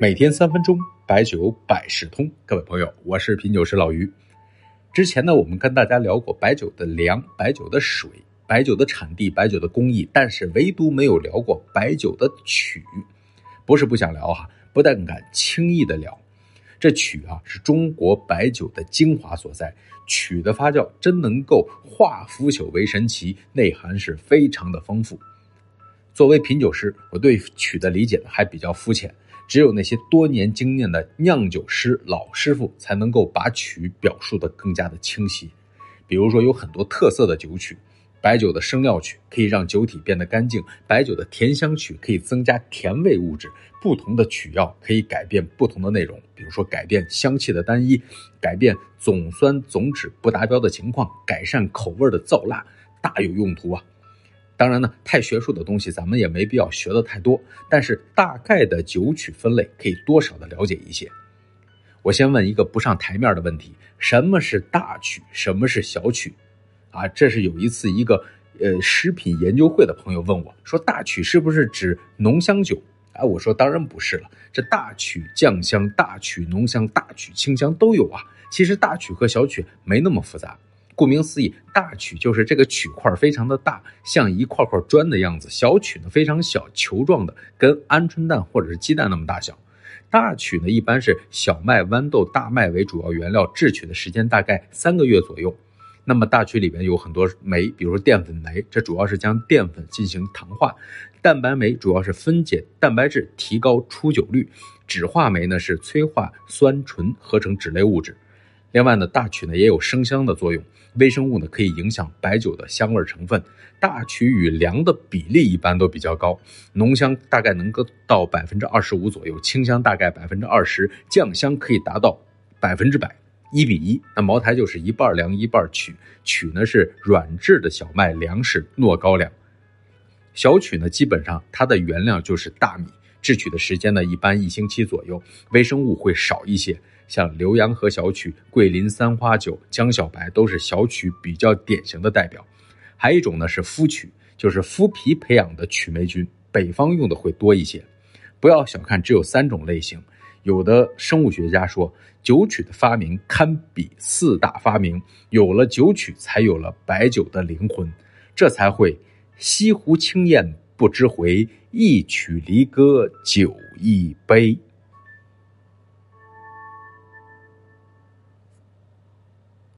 每天三分钟，白酒百事通。各位朋友，我是品酒师老于。之前呢，我们跟大家聊过白酒的粮、白酒的水、白酒的产地、白酒的工艺，但是唯独没有聊过白酒的曲。不是不想聊哈，不但敢轻易的聊。这曲啊，是中国白酒的精华所在。曲的发酵真能够化腐朽为神奇，内涵是非常的丰富。作为品酒师，我对曲的理解还比较肤浅。只有那些多年经验的酿酒师老师傅才能够把曲表述的更加的清晰。比如说，有很多特色的酒曲，白酒的生料曲可以让酒体变得干净，白酒的甜香曲可以增加甜味物质。不同的曲药可以改变不同的内容，比如说改变香气的单一，改变总酸总酯不达标的情况，改善口味的燥辣，大有用途啊。当然呢，太学术的东西咱们也没必要学的太多，但是大概的酒曲分类可以多少的了解一些。我先问一个不上台面的问题：什么是大曲？什么是小曲？啊，这是有一次一个呃食品研究会的朋友问我说，大曲是不是指浓香酒？啊，我说当然不是了，这大曲酱香、大曲浓香、大曲清香都有啊。其实大曲和小曲没那么复杂。顾名思义，大曲就是这个曲块非常的大，像一块块砖的样子；小曲呢非常小，球状的，跟鹌鹑蛋或者是鸡蛋那么大小。大曲呢一般是小麦、豌豆、大麦为主要原料，制曲的时间大概三个月左右。那么大曲里面有很多酶，比如淀粉酶，这主要是将淀粉进行糖化；蛋白酶主要是分解蛋白质，提高出酒率；酯化酶呢是催化酸醇合成酯类物质。另外呢，大曲呢也有生香的作用，微生物呢可以影响白酒的香味成分。大曲与粮的比例一般都比较高，浓香大概能够到百分之二十五左右，清香大概百分之二十，酱香可以达到百分之百，一比一。那茅台就是一半粮一半曲，曲呢是软质的小麦，粮食糯高粱。小曲呢基本上它的原料就是大米，制曲的时间呢一般一星期左右，微生物会少一些。像浏阳河小曲、桂林三花酒、江小白都是小曲比较典型的代表。还有一种呢是麸曲，就是麸皮培养的曲霉菌，北方用的会多一些。不要小看只有三种类型，有的生物学家说，酒曲的发明堪比四大发明，有了酒曲才有了白酒的灵魂，这才会西湖青雁不知回，一曲离歌酒一杯。